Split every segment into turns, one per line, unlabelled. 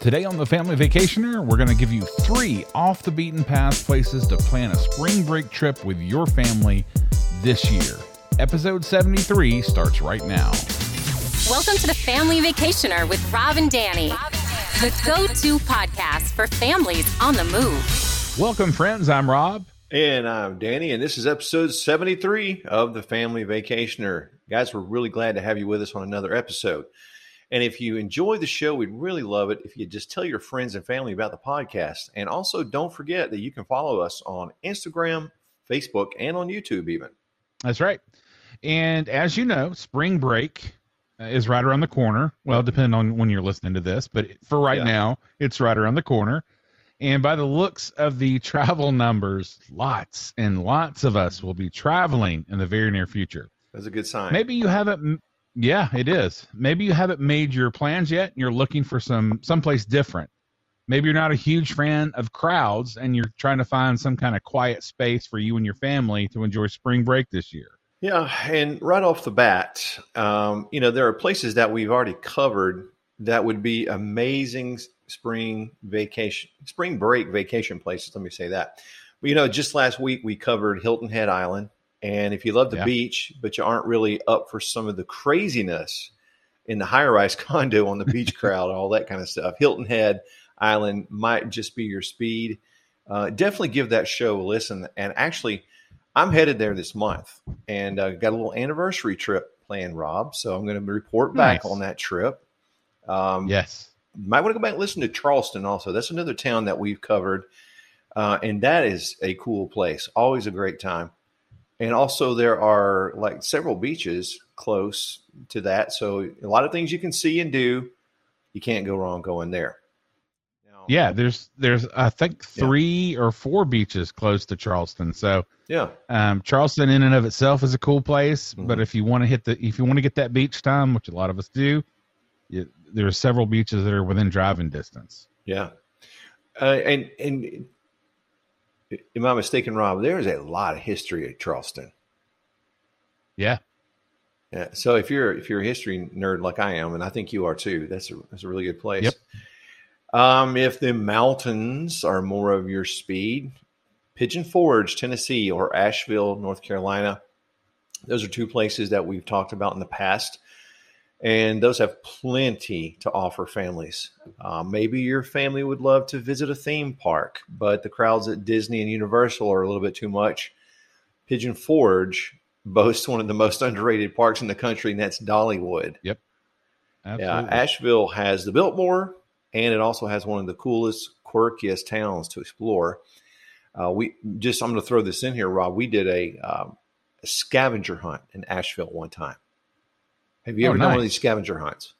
Today on the Family Vacationer, we're going to give you three off the beaten path places to plan a spring break trip with your family this year. Episode 73 starts right now.
Welcome to the Family Vacationer with Rob and Danny, the go to podcast for families on the move.
Welcome, friends. I'm Rob.
And I'm Danny, and this is episode 73 of the Family Vacationer. Guys, we're really glad to have you with us on another episode. And if you enjoy the show, we'd really love it if you just tell your friends and family about the podcast. And also, don't forget that you can follow us on Instagram, Facebook, and on YouTube, even.
That's right. And as you know, spring break uh, is right around the corner. Well, depending on when you're listening to this, but for right yeah. now, it's right around the corner. And by the looks of the travel numbers, lots and lots of us will be traveling in the very near future.
That's a good sign.
Maybe you haven't yeah, it is. Maybe you haven't made your plans yet and you're looking for some someplace different. Maybe you're not a huge fan of crowds and you're trying to find some kind of quiet space for you and your family to enjoy spring break this year.
Yeah, and right off the bat, um, you know, there are places that we've already covered that would be amazing spring vacation, spring break vacation places. Let me say that. But, you know, just last week we covered Hilton Head Island, and if you love the yeah. beach, but you aren't really up for some of the craziness in the high rise condo on the beach crowd, all that kind of stuff, Hilton Head Island might just be your speed. Uh, definitely give that show a listen. And actually, I'm headed there this month and uh, got a little anniversary trip planned, Rob. So I'm going to report back nice. on that trip.
Um, yes.
Might want to go back and listen to Charleston also. That's another town that we've covered. Uh, and that is a cool place. Always a great time and also there are like several beaches close to that. So a lot of things you can see and do you can't go wrong going there.
Now, yeah there's there's i think three yeah. or four beaches close to charleston. So
yeah.
um, charleston in and of itself is a cool place mm-hmm. but if you want to hit the if you want to get that beach time which a lot of us do you, there are several beaches that are within driving distance.
Yeah. Uh, and and am I mistaken, Rob? There is a lot of history at Charleston.
Yeah.
Yeah. So if you're if you're a history nerd like I am, and I think you are too, that's a that's a really good place.
Yep.
Um, if the mountains are more of your speed, Pigeon Forge, Tennessee, or Asheville, North Carolina, those are two places that we've talked about in the past and those have plenty to offer families. Uh, maybe your family would love to visit a theme park, but the crowds at Disney and Universal are a little bit too much. Pigeon Forge boasts one of the most underrated parks in the country, and that's Dollywood.
Yep.
Absolutely. Yeah, Asheville has the Biltmore, and it also has one of the coolest, quirkiest towns to explore. Uh, we just, I'm going to throw this in here, Rob. We did a, um, a scavenger hunt in Asheville one time have you oh, ever nice. done one of these scavenger hunts?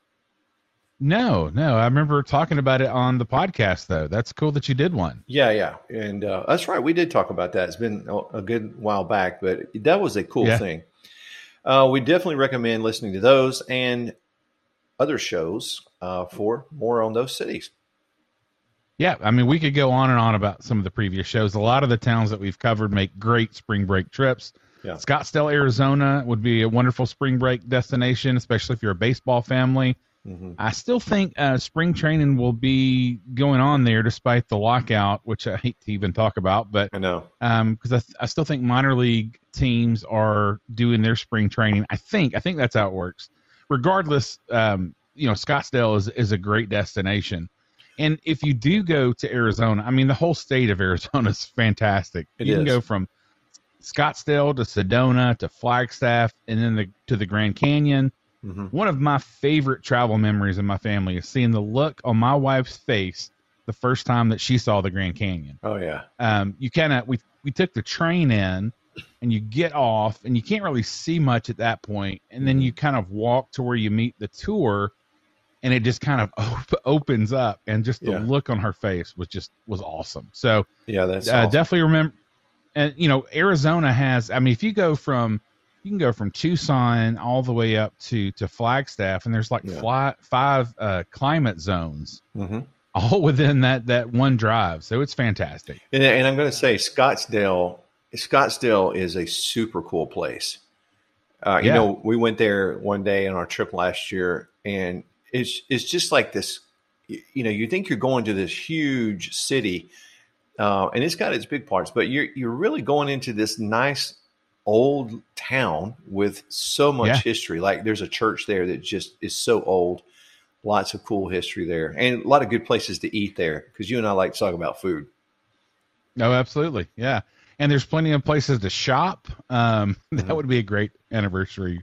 No, no. I remember talking about it on the podcast, though. That's cool that you did one.
Yeah, yeah, and uh, that's right. We did talk about that. It's been a good while back, but that was a cool yeah. thing. Uh, we definitely recommend listening to those and other shows uh, for more on those cities.
Yeah, I mean, we could go on and on about some of the previous shows. A lot of the towns that we've covered make great spring break trips. Yeah. Scottsdale, Arizona would be a wonderful spring break destination, especially if you're a baseball family. Mm-hmm. I still think uh, spring training will be going on there despite the lockout, which I hate to even talk about. But
I know
because um, I, I still think minor league teams are doing their spring training. I think I think that's how it works. Regardless, um, you know, Scottsdale is is a great destination. And if you do go to Arizona, I mean, the whole state of Arizona is fantastic.
It
you
is.
can go from Scottsdale to Sedona to Flagstaff and then the, to the Grand Canyon. Mm-hmm. One of my favorite travel memories in my family is seeing the look on my wife's face the first time that she saw the Grand Canyon.
Oh yeah.
Um, you kind of we we took the train in, and you get off, and you can't really see much at that point, and then mm-hmm. you kind of walk to where you meet the tour, and it just kind of op- opens up, and just the yeah. look on her face was just was awesome. So
yeah, that's
uh,
awesome.
definitely remember and you know Arizona has. I mean, if you go from you can go from Tucson all the way up to to Flagstaff, and there's like yeah. fly, five uh, climate zones, mm-hmm. all within that that one drive. So it's fantastic.
And, and I'm going to say Scottsdale. Scottsdale is a super cool place. Uh, you yeah. know, we went there one day on our trip last year, and it's it's just like this you, know, you think you're going to this huge city, uh, and it's got its big parts, but you're you're really going into this nice old town with so much yeah. history. Like there's a church there that just is so old. Lots of cool history there, and a lot of good places to eat there. Because you and I like to talk about food.
No, absolutely, yeah. And there's plenty of places to shop. Um, that mm-hmm. would be a great anniversary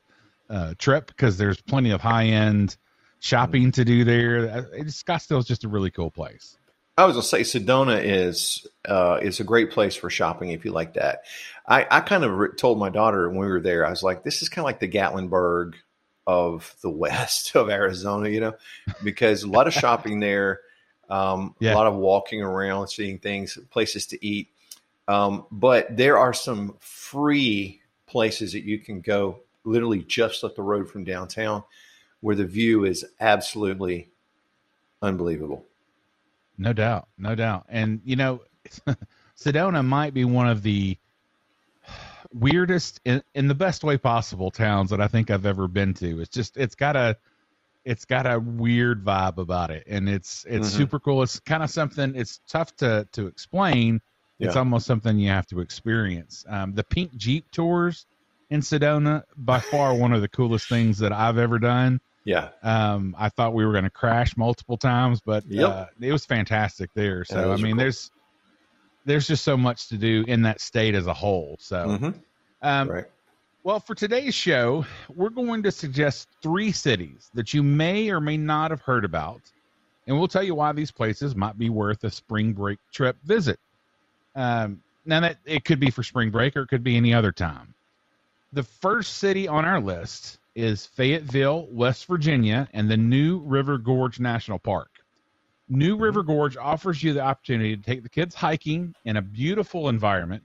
uh, trip because there's plenty of high end shopping to do there. Uh, Scottsdale is just a really cool place.
I was gonna say Sedona is uh, is a great place for shopping if you like that. I, I kind of told my daughter when we were there, I was like, this is kind of like the Gatlinburg of the west of Arizona, you know, because a lot of shopping there, um, yeah. a lot of walking around, seeing things, places to eat. Um, but there are some free places that you can go literally just up the road from downtown where the view is absolutely unbelievable.
No doubt, no doubt. And you know, Sedona might be one of the weirdest in, in, the best way possible towns that I think I've ever been to. It's just it's got a it's got a weird vibe about it and it's it's mm-hmm. super cool. It's kind of something it's tough to to explain. Yeah. It's almost something you have to experience. Um, the pink Jeep tours in Sedona by far one of the coolest things that I've ever done.
Yeah.
Um, I thought we were going to crash multiple times, but yep. uh, it was fantastic there. So I mean, cool. there's there's just so much to do in that state as a whole. So, mm-hmm. um, right. Well, for today's show, we're going to suggest three cities that you may or may not have heard about, and we'll tell you why these places might be worth a spring break trip visit. Um, now that it could be for spring break or it could be any other time. The first city on our list is Fayetteville, West Virginia, and the New River Gorge National Park. New River Gorge offers you the opportunity to take the kids hiking in a beautiful environment.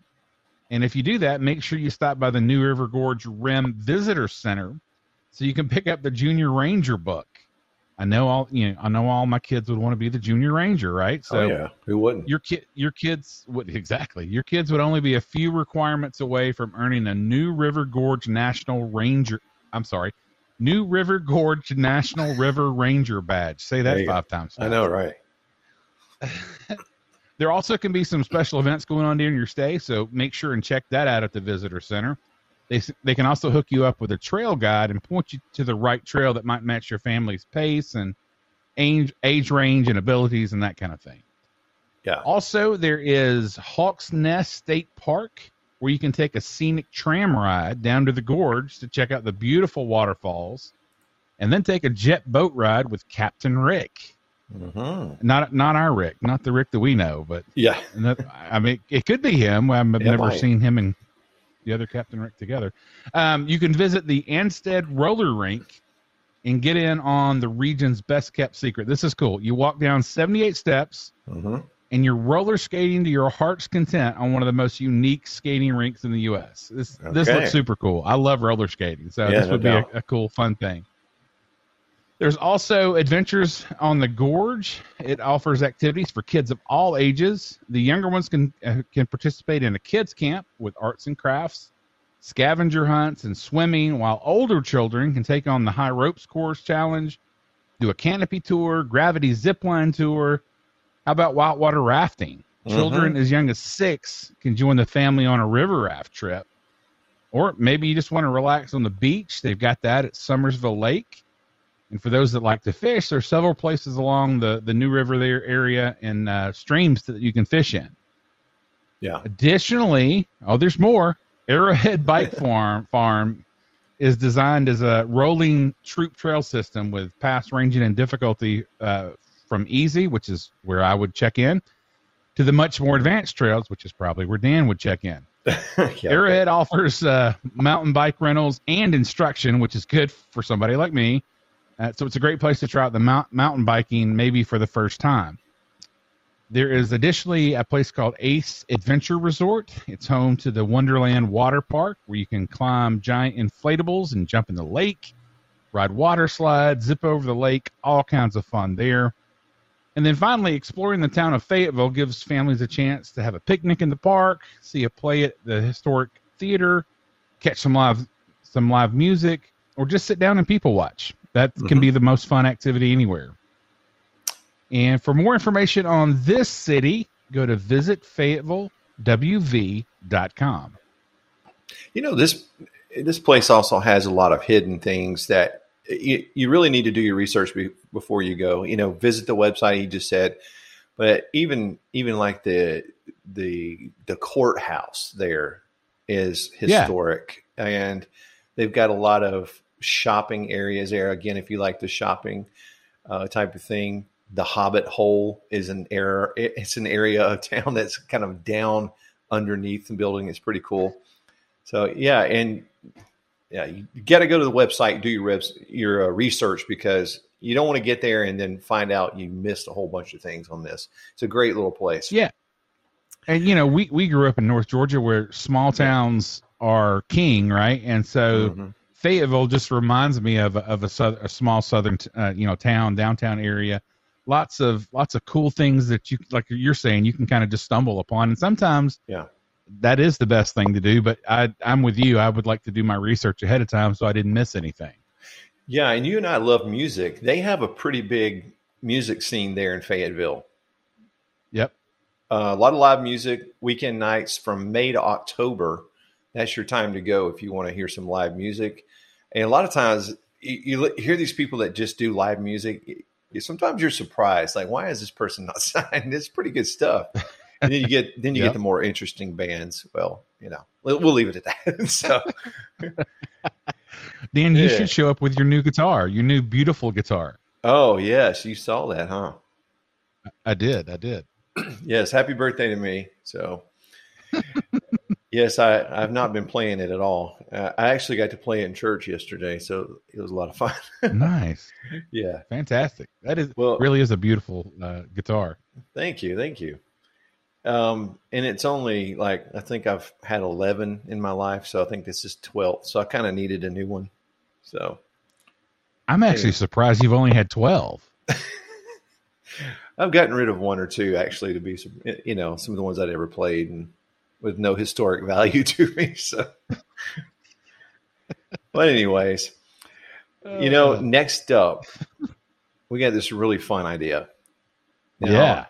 And if you do that, make sure you stop by the New River Gorge Rim Visitor Center so you can pick up the Junior Ranger book. I know all you know. I know all my kids would want to be the junior ranger, right?
Oh, so oh, yeah, who wouldn't?
Your kid, your kids would exactly. Your kids would only be a few requirements away from earning a New River Gorge National Ranger. I'm sorry, New River Gorge National River Ranger badge. Say that five go. times.
Fast. I know, right?
there also can be some special events going on during your stay, so make sure and check that out at the visitor center. They, they can also hook you up with a trail guide and point you to the right trail that might match your family's pace and age, age range and abilities and that kind of thing.
Yeah.
Also, there is Hawks Nest State Park where you can take a scenic tram ride down to the gorge to check out the beautiful waterfalls and then take a jet boat ride with Captain Rick. Mm-hmm. Not not our Rick, not the Rick that we know, but
yeah,
I mean it could be him. I've never might. seen him and the other Captain Rick together. Um, you can visit the Ansted roller rink and get in on the region's best kept secret. This is cool. You walk down 78 steps mm-hmm. And you're roller skating to your heart's content on one of the most unique skating rinks in the U.S. This okay. this looks super cool. I love roller skating, so yeah, this would be a, a cool, fun thing. There's also Adventures on the Gorge. It offers activities for kids of all ages. The younger ones can uh, can participate in a kids camp with arts and crafts, scavenger hunts, and swimming, while older children can take on the high ropes course challenge, do a canopy tour, gravity zip line tour. How about whitewater rafting? Mm-hmm. Children as young as six can join the family on a river raft trip. Or maybe you just want to relax on the beach. They've got that at Summersville Lake. And for those that like to fish, there are several places along the, the New River there area and uh, streams that you can fish in.
Yeah.
Additionally, oh, there's more. Arrowhead Bike Farm Farm is designed as a rolling troop trail system with pass ranging and difficulty uh, from easy, which is where I would check in, to the much more advanced trails, which is probably where Dan would check in. yeah, Arrowhead offers uh, mountain bike rentals and instruction, which is good for somebody like me uh, so it's a great place to try out the mount, mountain biking maybe for the first time. There is additionally a place called Ace Adventure Resort. It's home to the Wonderland Water Park where you can climb giant inflatables and jump in the lake, ride water slides, zip over the lake, all kinds of fun there. And then finally, exploring the town of Fayetteville gives families a chance to have a picnic in the park, see a play at the historic theater, catch some live some live music, or just sit down and people watch. That mm-hmm. can be the most fun activity anywhere. And for more information on this city, go to visitfayettevillewv.com.
You know this this place also has a lot of hidden things that you, you really need to do your research be, before you go. You know, visit the website he just said, but even even like the the the courthouse there is historic, yeah. and they've got a lot of shopping areas there. Again, if you like the shopping uh, type of thing, the Hobbit Hole is an area. It's an area of town that's kind of down underneath the building. It's pretty cool. So yeah, and yeah, you got to go to the website, do your reps, your uh, research because you don't want to get there and then find out you missed a whole bunch of things on this. It's a great little place.
Yeah, and you know we we grew up in North Georgia where small towns are king, right? And so. Mm-hmm. Fayetteville just reminds me of of a, a small southern uh, you know town downtown area lots of lots of cool things that you like you're saying you can kind of just stumble upon and sometimes
yeah
that is the best thing to do. But I, I'm with you. I would like to do my research ahead of time so I didn't miss anything.
Yeah, and you and I love music. They have a pretty big music scene there in Fayetteville.
Yep.
Uh, a lot of live music, weekend nights from May to October. That's your time to go if you want to hear some live music. And a lot of times you, you hear these people that just do live music. Sometimes you're surprised, like, why is this person not signed? It's pretty good stuff and then you get then you get the more interesting bands. Well, you know, we'll, we'll leave it at that. so,
Dan, you yeah. should show up with your new guitar, your new beautiful guitar.
Oh yes, you saw that, huh?
I did. I did.
yes, happy birthday to me. So, yes, I I've not been playing it at all. Uh, I actually got to play it in church yesterday, so it was a lot of fun.
nice.
Yeah.
Fantastic. That is well, really is a beautiful uh, guitar.
Thank you. Thank you. Um, and it's only like I think I've had eleven in my life, so I think this is twelve. So I kind of needed a new one. So
I'm actually anyway. surprised you've only had twelve.
I've gotten rid of one or two actually to be some, you know, some of the ones I'd ever played and with no historic value to me. So, but anyways, you know, uh. next up, we got this really fun idea.
Now, yeah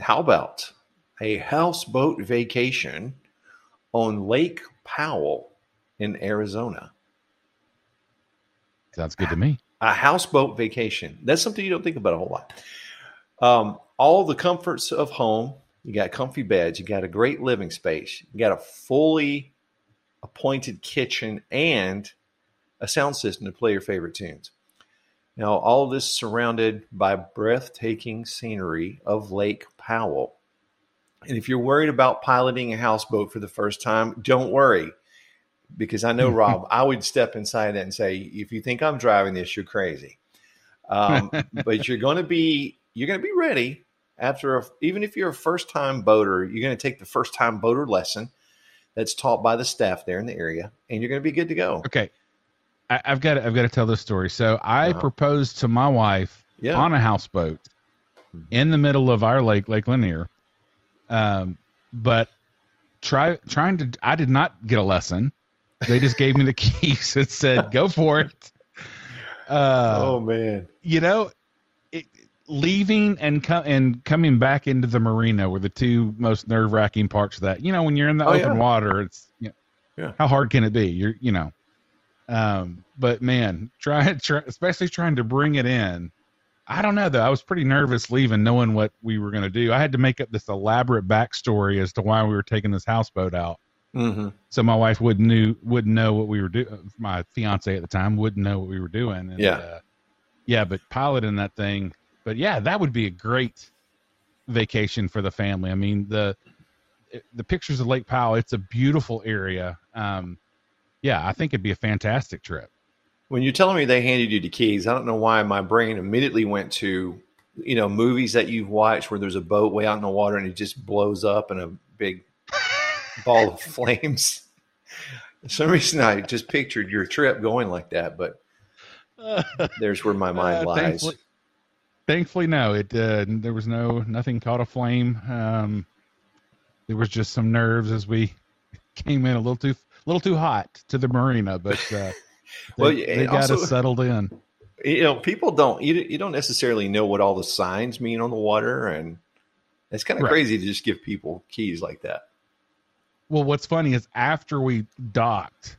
how about a houseboat vacation on Lake Powell in Arizona?
Sounds good to me.
A houseboat vacation. That's something you don't think about a whole lot. Um, all the comforts of home. You got comfy beds. You got a great living space. You got a fully appointed kitchen and a sound system to play your favorite tunes. Now, all this surrounded by breathtaking scenery of Lake Powell. And if you're worried about piloting a houseboat for the first time, don't worry. Because I know, Rob, I would step inside that and say, if you think I'm driving this, you're crazy. Um, but you're going to be you're going to be ready after a, even if you're a first time boater, you're going to take the first time boater lesson that's taught by the staff there in the area, and you're going to be good to go.
Okay, I, have got to, I've got to tell this story. So I uh-huh. proposed to my wife yeah. on a houseboat hmm. in the middle of our lake, Lake Lanier. Um, but try trying to, I did not get a lesson. They just gave me the keys and said, "Go for it."
Uh, oh man!
You know, it, leaving and com- and coming back into the marina were the two most nerve wracking parts of that. You know, when you're in the oh, open yeah. water, it's you know, yeah. how hard can it be? You're you know, um, but man, try, try, especially trying to bring it in. I don't know though. I was pretty nervous leaving, knowing what we were going to do. I had to make up this elaborate backstory as to why we were taking this houseboat out.
Mm-hmm.
So my wife wouldn't knew wouldn't know what we were doing. My fiance at the time wouldn't know what we were doing. And,
yeah, uh,
yeah. But piloting that thing, but yeah, that would be a great vacation for the family. I mean the the pictures of Lake Powell. It's a beautiful area. Um, yeah, I think it'd be a fantastic trip.
When you're telling me they handed you the keys, I don't know why my brain immediately went to, you know, movies that you've watched where there's a boat way out in the water and it just blows up in a big ball of flames. For some reason, I just pictured your trip going like that, but there's where my mind uh, lies.
Thankfully, thankfully, no. It uh, there was no nothing caught a flame. Um, there was just some nerves as we came in a little too little too hot to the marina, but uh, they, well, they got also, us settled in.
you know, people don't you, you don't necessarily know what all the signs mean on the water, and it's kind of right. crazy to just give people keys like that.
Well, what's funny is after we docked,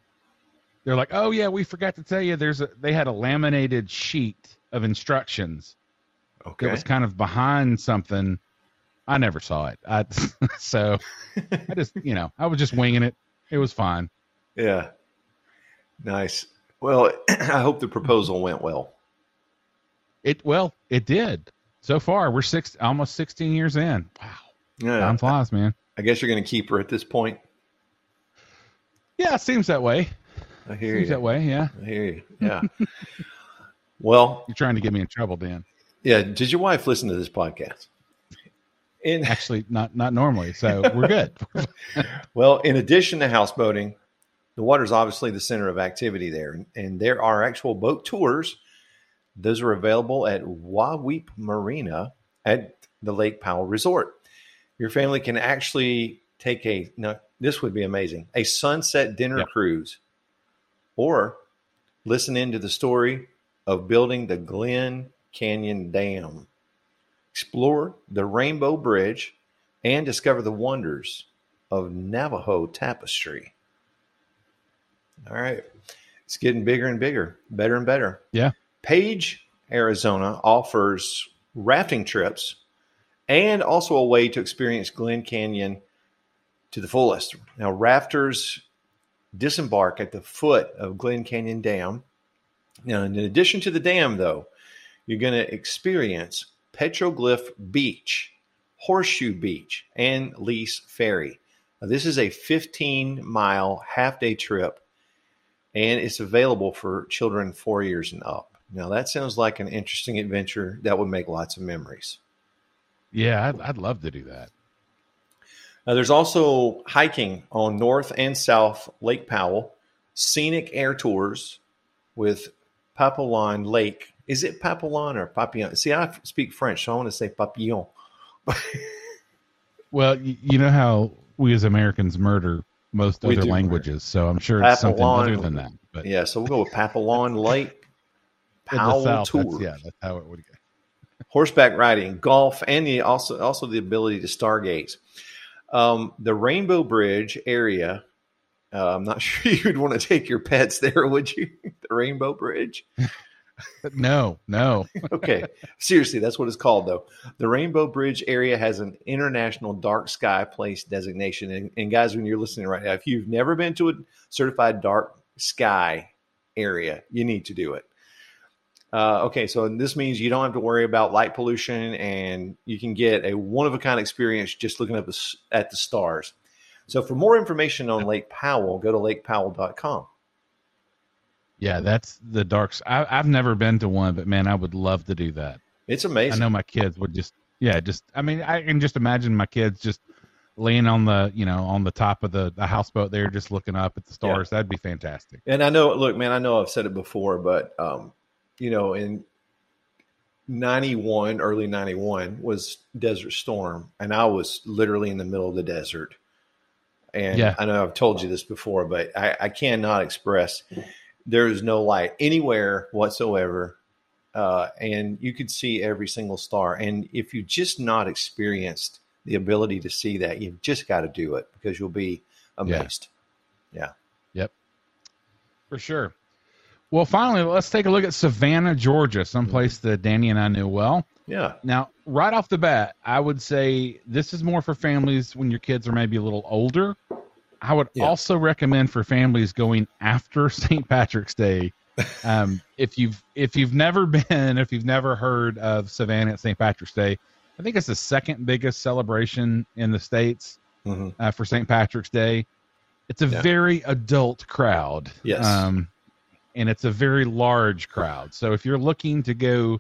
they're like, "Oh yeah, we forgot to tell you. There's a they had a laminated sheet of instructions. Okay, it was kind of behind something. I never saw it. I, so I just you know I was just winging it. It was fine.
Yeah, nice. Well, I hope the proposal went well.
It well, it did. So far, we're six almost sixteen years in. Wow, yeah, time flies, man.
I guess you're going to keep her at this point.
Yeah, it seems that way.
I hear
seems
you.
that way. Yeah,
I hear you. Yeah. well,
you're trying to get me in trouble, Dan.
Yeah. Did your wife listen to this podcast?
In, Actually, not not normally. So we're good.
well, in addition to houseboating, the water is obviously the center of activity there, and there are actual boat tours. Those are available at Wahweap Marina at the Lake Powell Resort. Your family can actually take a now this would be amazing a sunset dinner yep. cruise, or listen into the story of building the Glen Canyon Dam, explore the Rainbow Bridge, and discover the wonders of Navajo tapestry. All right. It's getting bigger and bigger, better and better.
Yeah.
Page, Arizona offers rafting trips and also a way to experience Glen Canyon to the fullest. Now, rafters disembark at the foot of Glen Canyon Dam. Now, in addition to the dam, though, you're going to experience Petroglyph Beach, Horseshoe Beach, and Lees Ferry. Now, this is a 15 mile half day trip and it's available for children four years and up. Now, that sounds like an interesting adventure that would make lots of memories.
Yeah, I'd, I'd love to do that.
Now, there's also hiking on North and South Lake Powell, scenic air tours with Papillon Lake. Is it Papillon or Papillon? See, I speak French, so I want to say Papillon.
well, you know how we as Americans murder most we other languages, so I'm sure it's something other than that.
But yeah, so we'll go with Papillon Lake
Powell South, Tour. That's, yeah, that's how it would go.
Horseback riding, golf, and the also also the ability to stargaze. Um, the Rainbow Bridge area. Uh, I'm not sure you'd want to take your pets there, would you? the Rainbow Bridge.
No, no.
okay. Seriously, that's what it's called, though. The Rainbow Bridge area has an international dark sky place designation. And, and, guys, when you're listening right now, if you've never been to a certified dark sky area, you need to do it. Uh, okay, so this means you don't have to worry about light pollution and you can get a one of a kind experience just looking up at the stars. So, for more information on Lake Powell, go to lakepowell.com.
Yeah, that's the dark. I, I've never been to one, but man, I would love to do that.
It's amazing.
I know my kids would just, yeah, just. I mean, I can just imagine my kids just laying on the, you know, on the top of the, the houseboat there, just looking up at the stars. Yeah. That'd be fantastic.
And I know, look, man, I know I've said it before, but um, you know, in 91 early 91 was desert storm and i was literally in the middle of the desert and yeah. i know i've told you this before but i, I cannot express there is no light anywhere whatsoever. Uh, and you could see every single star. And if you just not experienced the ability to see that, you've just got to do it because you'll be amazed. Yeah.
yeah. Yep. For sure. Well, finally, let's take a look at Savannah, Georgia, someplace mm-hmm. that Danny and I knew well.
Yeah.
Now, right off the bat, I would say this is more for families when your kids are maybe a little older I would yeah. also recommend for families going after St. Patrick's Day. Um, if you've if you've never been, if you've never heard of Savannah at St. Patrick's Day, I think it's the second biggest celebration in the states mm-hmm. uh, for St. Patrick's Day. It's a yeah. very adult crowd.
Yes.
Um, and it's a very large crowd. So if you're looking to go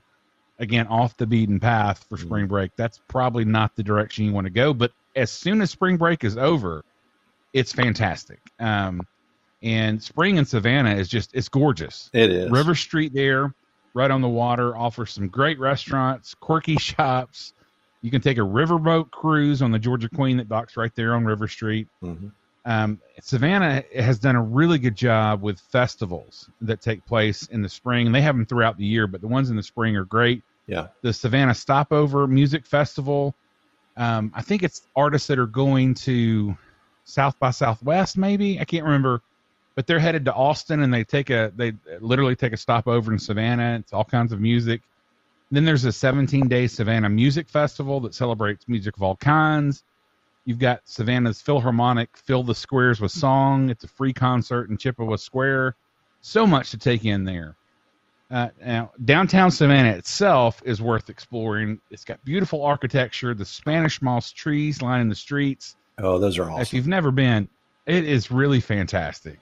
again off the beaten path for mm-hmm. spring break, that's probably not the direction you want to go. But as soon as spring break is over, it's fantastic. Um, and spring in Savannah is just it's gorgeous.
It is.
River Street there, right on the water, offers some great restaurants, quirky shops. You can take a riverboat cruise on the Georgia Queen that docks right there on River Street. Mm-hmm. Um, Savannah has done a really good job with festivals that take place in the spring. They have them throughout the year, but the ones in the spring are great.
Yeah.
The Savannah Stopover Music Festival. Um, I think it's artists that are going to South by Southwest, maybe. I can't remember, but they're headed to Austin and they take a they literally take a stop over in Savannah. It's all kinds of music. Then there's a 17 day Savannah Music Festival that celebrates music of all kinds. You've got Savannah's Philharmonic Fill the Squares with Song. It's a free concert in Chippewa Square. So much to take in there. Uh, now, downtown Savannah itself is worth exploring. It's got beautiful architecture, the Spanish moss trees lining the streets.
Oh, those are awesome.
If you've never been, it is really fantastic.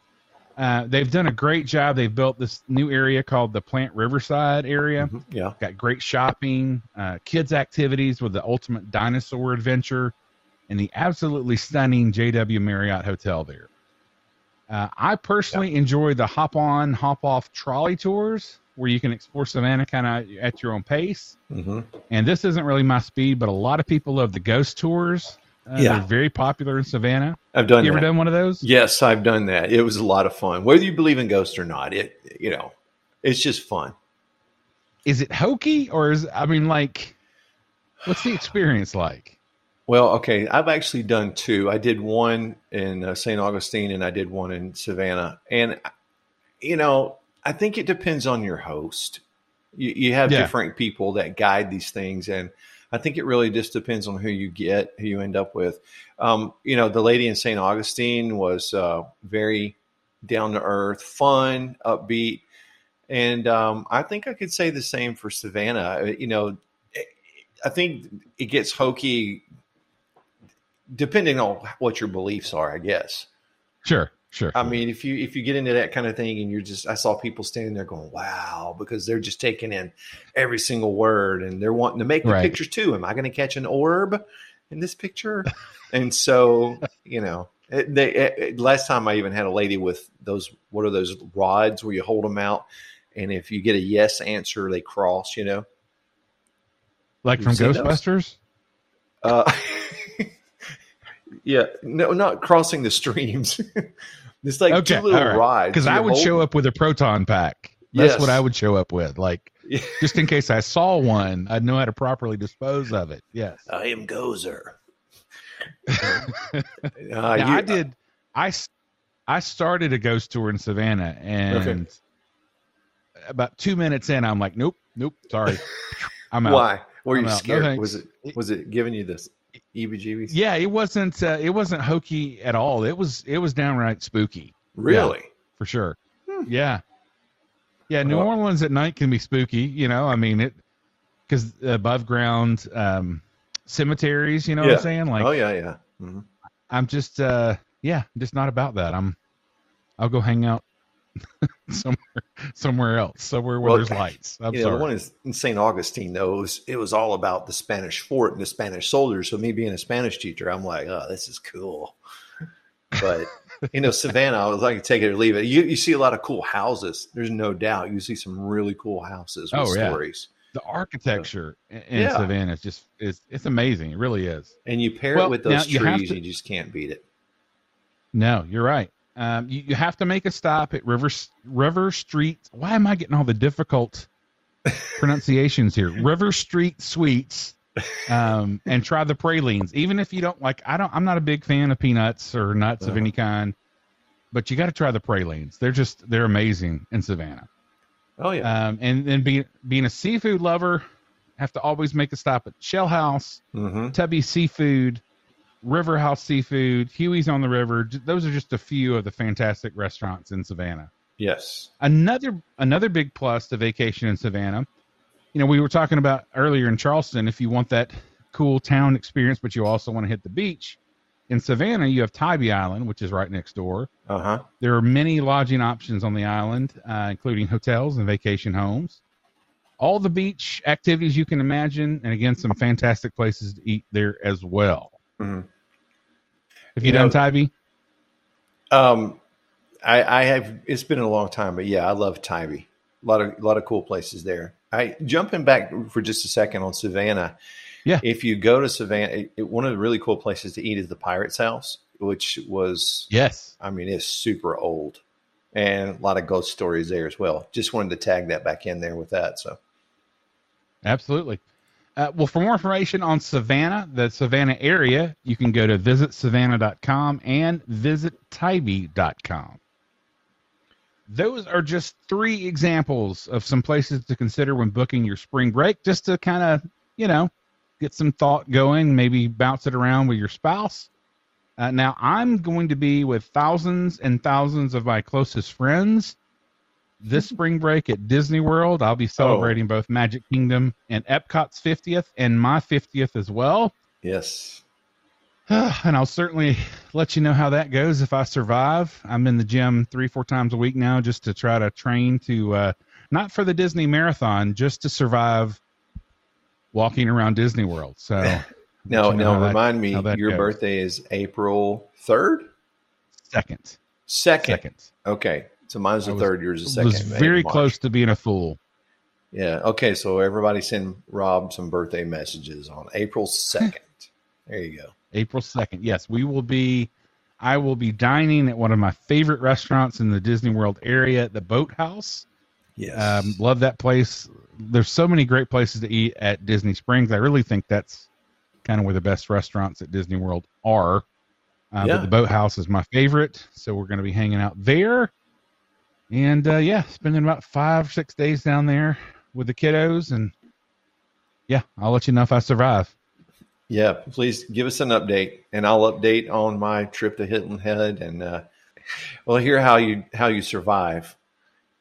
Uh, they've done a great job. They've built this new area called the Plant Riverside area.
Mhm. Yeah.
Got great shopping, uh, kids' activities with the ultimate dinosaur adventure, and the absolutely stunning JW Marriott Hotel there. Uh, I personally enjoy the hop on, hop off trolley tours where you can explore Savannah kind of at your own pace.
hmm
And this isn't really my speed, but a lot of people love the ghost tours. Uh,
Yeah.
They're very popular in Savannah.
I've done
you ever
that.
done one of those?
Yes, I've done that. It was a lot of fun. Whether you believe in ghosts or not, it you know, it's just fun.
Is it hokey or is I mean like what's the experience like?
Well, okay, I've actually done two. I did one in uh, St. Augustine and I did one in Savannah. And you know, I think it depends on your host. You, you have
Yeah.
different people that guide these things, and I think it really just depends on who you get, who you end up with. Um, you know, the lady in St. Augustine was uh, very down to earth, fun, upbeat, and um, I think I could say the same for Savannah. Uh, You know, I think it gets hokey depending on what your beliefs are. I guess.
Sure, sure.
I mean, if you if you get into that kind of thing, and you're just, I saw people standing there going, "Wow," because they're just taking in every single word, and they're wanting to make the
Right.
pictures too. Am I going to catch an orb in this picture? and so, you know, it, they it, last time I even had a lady with those. What are those rods where you hold them out, and if you get a yes answer, they cross. You know.
like
you've
from? Ghostbusters?
Uh, yeah, no, not crossing the streams. it's like
Okay,
two little
all right.
rides.
Because I would
hold-
show up with a proton pack. That's
Yes.
what I would show up with. Like just in case I saw one, I'd know how to properly dispose of it. Yes.
I am Gozer. uh,
Now,
you-
I did. I s- I started a ghost tour in Savannah, and about two minutes in, I'm like, nope, nope, sorry, I'm out.
Why? Were
I'm
you
out.
Scared?
thanks.
was it was it giving you this EBGBs?
Yeah, it wasn't. Uh, it wasn't hokey at all. It was. It was downright spooky
Really?
for sure. Yeah, yeah. New
Well-
Orleans at night can be spooky. You know, I mean it because above ground um, cemeteries. You know what I'm saying? Like,
oh yeah, yeah. Mhm.
I'm just. uh Yeah, just not about that. I'm. I'll go hang out somewhere somewhere else, somewhere where
Well,
there's lights. I'm
you know,
sorry.
the one is in St. Augustine though. It was, it was all about the Spanish fort and the Spanish soldiers. So me being a Spanish teacher, I'm like, oh, this is cool. But you know, Savannah, I was like, take it or leave it. You you see a lot of cool houses. There's no doubt. You see some really cool houses with
Oh, yeah.
stories.
the architecture in in
Yeah.
Savannah is just is it's amazing. It really is.
And you pair
Well,
it with those trees,
to-
you just can't beat it.
No, you're right. Um, you, you have to make a stop at River River Street. Why am I getting all the difficult pronunciations here? River Street Sweets, um, and try the pralines. Even if you don't like, I don't. I'm not a big fan of peanuts or nuts of
Uh-huh.
any kind, but you got to try the pralines. They're just they're amazing in Savannah.
Oh yeah.
Um, and then being being a seafood lover, have to always make a stop at Shell House.
hmm
Tubby Seafood, River House Seafood, Huey's on the River. Those are just a few of the fantastic restaurants in Savannah.
Yes.
Another another big plus to vacation in Savannah. You know, we were talking about earlier in Charleston. If you want that cool town experience, but you also want to hit the beach, in Savannah you have Tybee Island, which is right next door.
Uh huh.
There are many lodging options on the island, uh, including hotels and vacation homes. All the beach activities you can imagine, and again, some fantastic places to eat there as well.
Mhm.
Have you,
You
done
know-
Tybee?
Um, I, I have. It's been a long time, but yeah, I love Tybee. A lot of a lot of cool places there. I jumping back for just a second on Savannah.
Yeah.
If you go to Savannah, it, it- one of the really cool places to eat is the Pirates House. which was
yes,
I mean it's super old, and a lot of ghost stories there as well. Just wanted to tag that back in there with that. So,
absolutely. Uh, well, for more information on Savannah, the Savannah area, you can go to visitsavannah.com and visittybee.com. Those are just three examples of some places to consider when booking your spring break, just to kind of, you know, get some thought going, maybe bounce it around with your spouse. Uh, now, I'm going to be with thousands and thousands of my closest friends this spring break at Disney World. I'll be celebrating oh. both Magic Kingdom and Epcot's 50th and my 50th as well.
Yes.
and I'll certainly let you know how that goes if I survive. I'm in the gym three, four times a week now just to try to train to, uh, not for the Disney Marathon, just to survive walking around Disney World. So,
now, now remind that, me, your goes. birthday is April 3rd?
Second.
Second. Second. Okay. So mine's the was, third, yours the second.
Was very close to being a fool.
Yeah. Okay. So everybody send Rob some birthday messages on April second. there you go.
April second. Yes, we will be. I will be dining at one of my favorite restaurants in the Disney World area, the Boathouse.
Yes.
Um, love that place. There's so many great places to eat at Disney Springs. I really think that's kind of where the best restaurants at Disney World are. Uh, yeah. But the Boathouse is my favorite, so we're going to be hanging out there. And uh, yeah, spending about five, six days down there with the kiddos. And yeah, I'll let you know if I survive.
Yeah, please give us an update, and I'll update on my trip to Hilton Head, and uh, we'll hear how you how you survive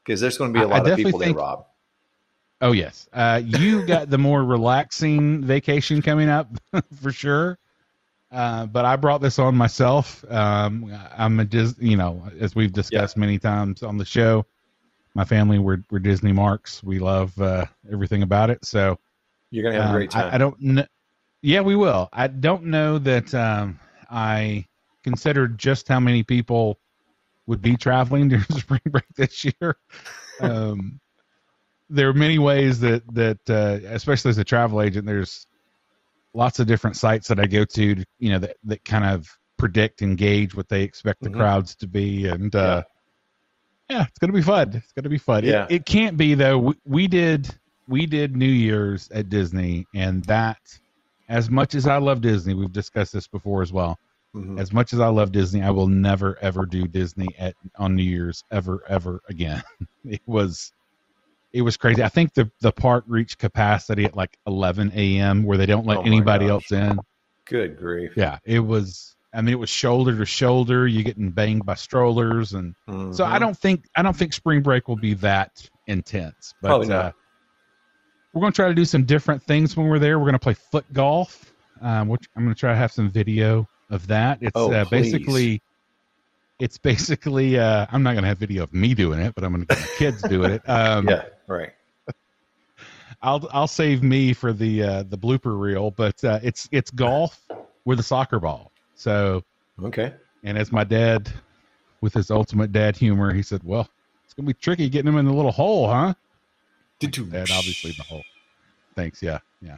because there's going to be a lot of people think, there, Rob.
Oh yes, uh, you got the more relaxing vacation coming up for sure. Uh, but I brought this on myself. Um, I'm a Dis, you know, as we've discussed yeah. many times on the show, my family we're, we're Disney marks. We love uh, everything about it. So
you're gonna have um, a great time.
I, I don't know. Yeah, we will. I don't know that um, I considered just how many people would be traveling during spring break this year. Um, there are many ways that that, uh, especially as a travel agent, there's lots of different sites that I go to, you know, that, that kind of predict and gauge what they expect the mm-hmm. crowds to be. And, uh, yeah, it's going to be fun. It's going to be fun. Yeah. It, it can't be though. We, we did, we did New Year's at Disney and that, as much as I love Disney, we've discussed this before as well. Mm-hmm. As much as I love Disney, I will never ever do Disney at on New Year's ever ever again. it was it was crazy. I think the the park reached capacity at like 11 a.m. where they don't let oh anybody gosh. else in.
Good grief!
Yeah, it was. I mean, it was shoulder to shoulder. You getting banged by strollers, and mm-hmm. so I mm-hmm. don't think I don't think spring break will be that intense. But uh, we're going to try to do some different things when we're there. We're going to play foot golf, um, which I'm going to try to have some video of that. It's oh, uh, basically it's basically uh, I'm not going to have video of me doing it, but I'm going to get my kids doing it.
Um, yeah, right.
I'll I'll save me for the uh, the blooper reel, but uh, it's it's golf with a soccer ball. So
okay.
And as my dad, with his ultimate dad humor, he said, "Well, it's gonna be tricky getting him in the little hole, huh?"
Did you?
Dad, obviously the hole. Thanks. Yeah, yeah.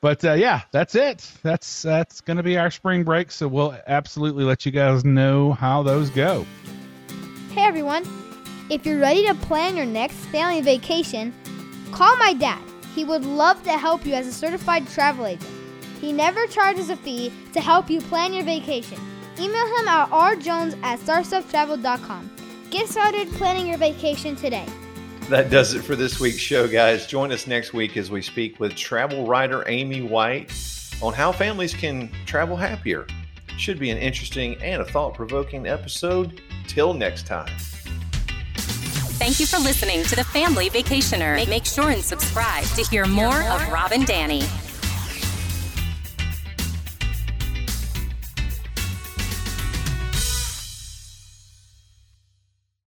But uh, yeah, that's it. That's that's going to be our spring break. So we'll absolutely let you guys know how those go.
Hey everyone! If you're ready to plan your next family vacation, call my dad. He would love to help you as a certified travel agent. He never charges a fee to help you plan your vacation. Email him at rjones at starstufftravel.com. Get started planning your vacation today.
That does it for this week's show, guys. Join us next week as we speak with travel writer Amy White on how families can travel happier. Should be an interesting and a thought provoking episode. Till next time.
Thank you for listening to The Family Vacationer. Make sure and subscribe to hear more of Rob and Danny.